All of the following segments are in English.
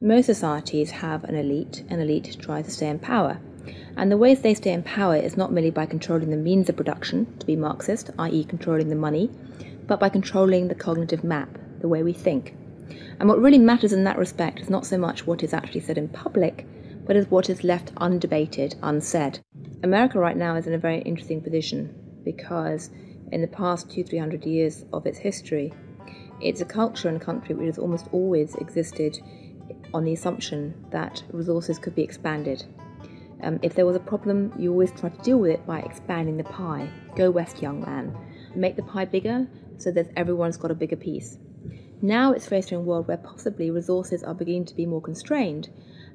Most societies have an elite. An elite tries to stay in power. And the ways they stay in power is not merely by controlling the means of production, to be Marxist, i.e., controlling the money, but by controlling the cognitive map, the way we think. And what really matters in that respect is not so much what is actually said in public, but is what is left undebated, unsaid. America right now is in a very interesting position because in the past two, three hundred years of its history, it's a culture and country which has almost always existed on the assumption that resources could be expanded. Um, if there was a problem, you always try to deal with it by expanding the pie. Go west, young man. Make the pie bigger so that everyone's got a bigger piece. Now it's faced in a world where possibly resources are beginning to be more constrained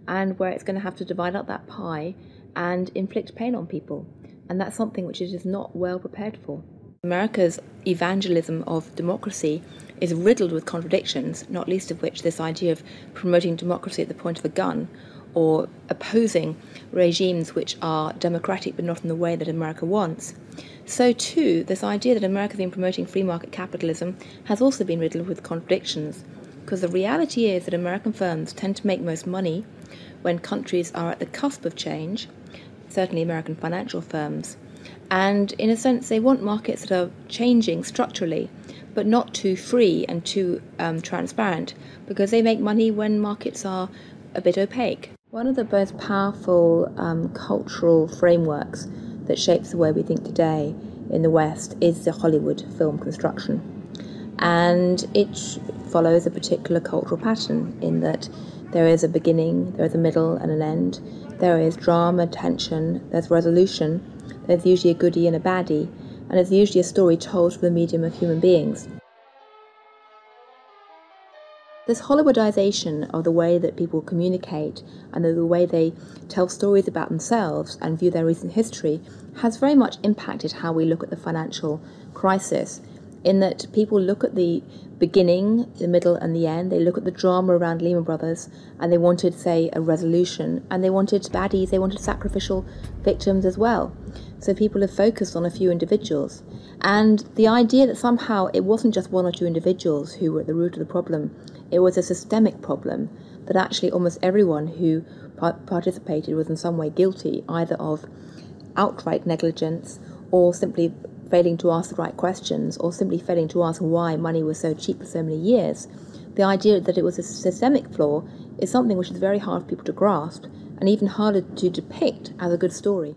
and where it's going to have to divide up that pie and inflict pain on people. And that's something which it is not well prepared for. America's evangelism of democracy is riddled with contradictions, not least of which this idea of promoting democracy at the point of a gun or opposing regimes which are democratic but not in the way that America wants. So, too, this idea that America has been promoting free market capitalism has also been riddled with contradictions, because the reality is that American firms tend to make most money when countries are at the cusp of change, certainly American financial firms. And in a sense, they want markets that are changing structurally, but not too free and too um, transparent, because they make money when markets are a bit opaque. One of the most powerful um, cultural frameworks that shapes the way we think today in the West is the Hollywood film construction. And it follows a particular cultural pattern in that there is a beginning, there is a middle, and an end. There is drama, tension, there's resolution, there's usually a goodie and a baddie, and it's usually a story told through the medium of human beings. This Hollywoodization of the way that people communicate and the way they tell stories about themselves and view their recent history has very much impacted how we look at the financial crisis. In that people look at the beginning, the middle, and the end. They look at the drama around Lehman Brothers and they wanted, say, a resolution. And they wanted baddies, they wanted sacrificial victims as well. So people have focused on a few individuals. And the idea that somehow it wasn't just one or two individuals who were at the root of the problem, it was a systemic problem that actually almost everyone who participated was in some way guilty, either of outright negligence or simply failing to ask the right questions or simply failing to ask why money was so cheap for so many years. The idea that it was a systemic flaw is something which is very hard for people to grasp and even harder to depict as a good story.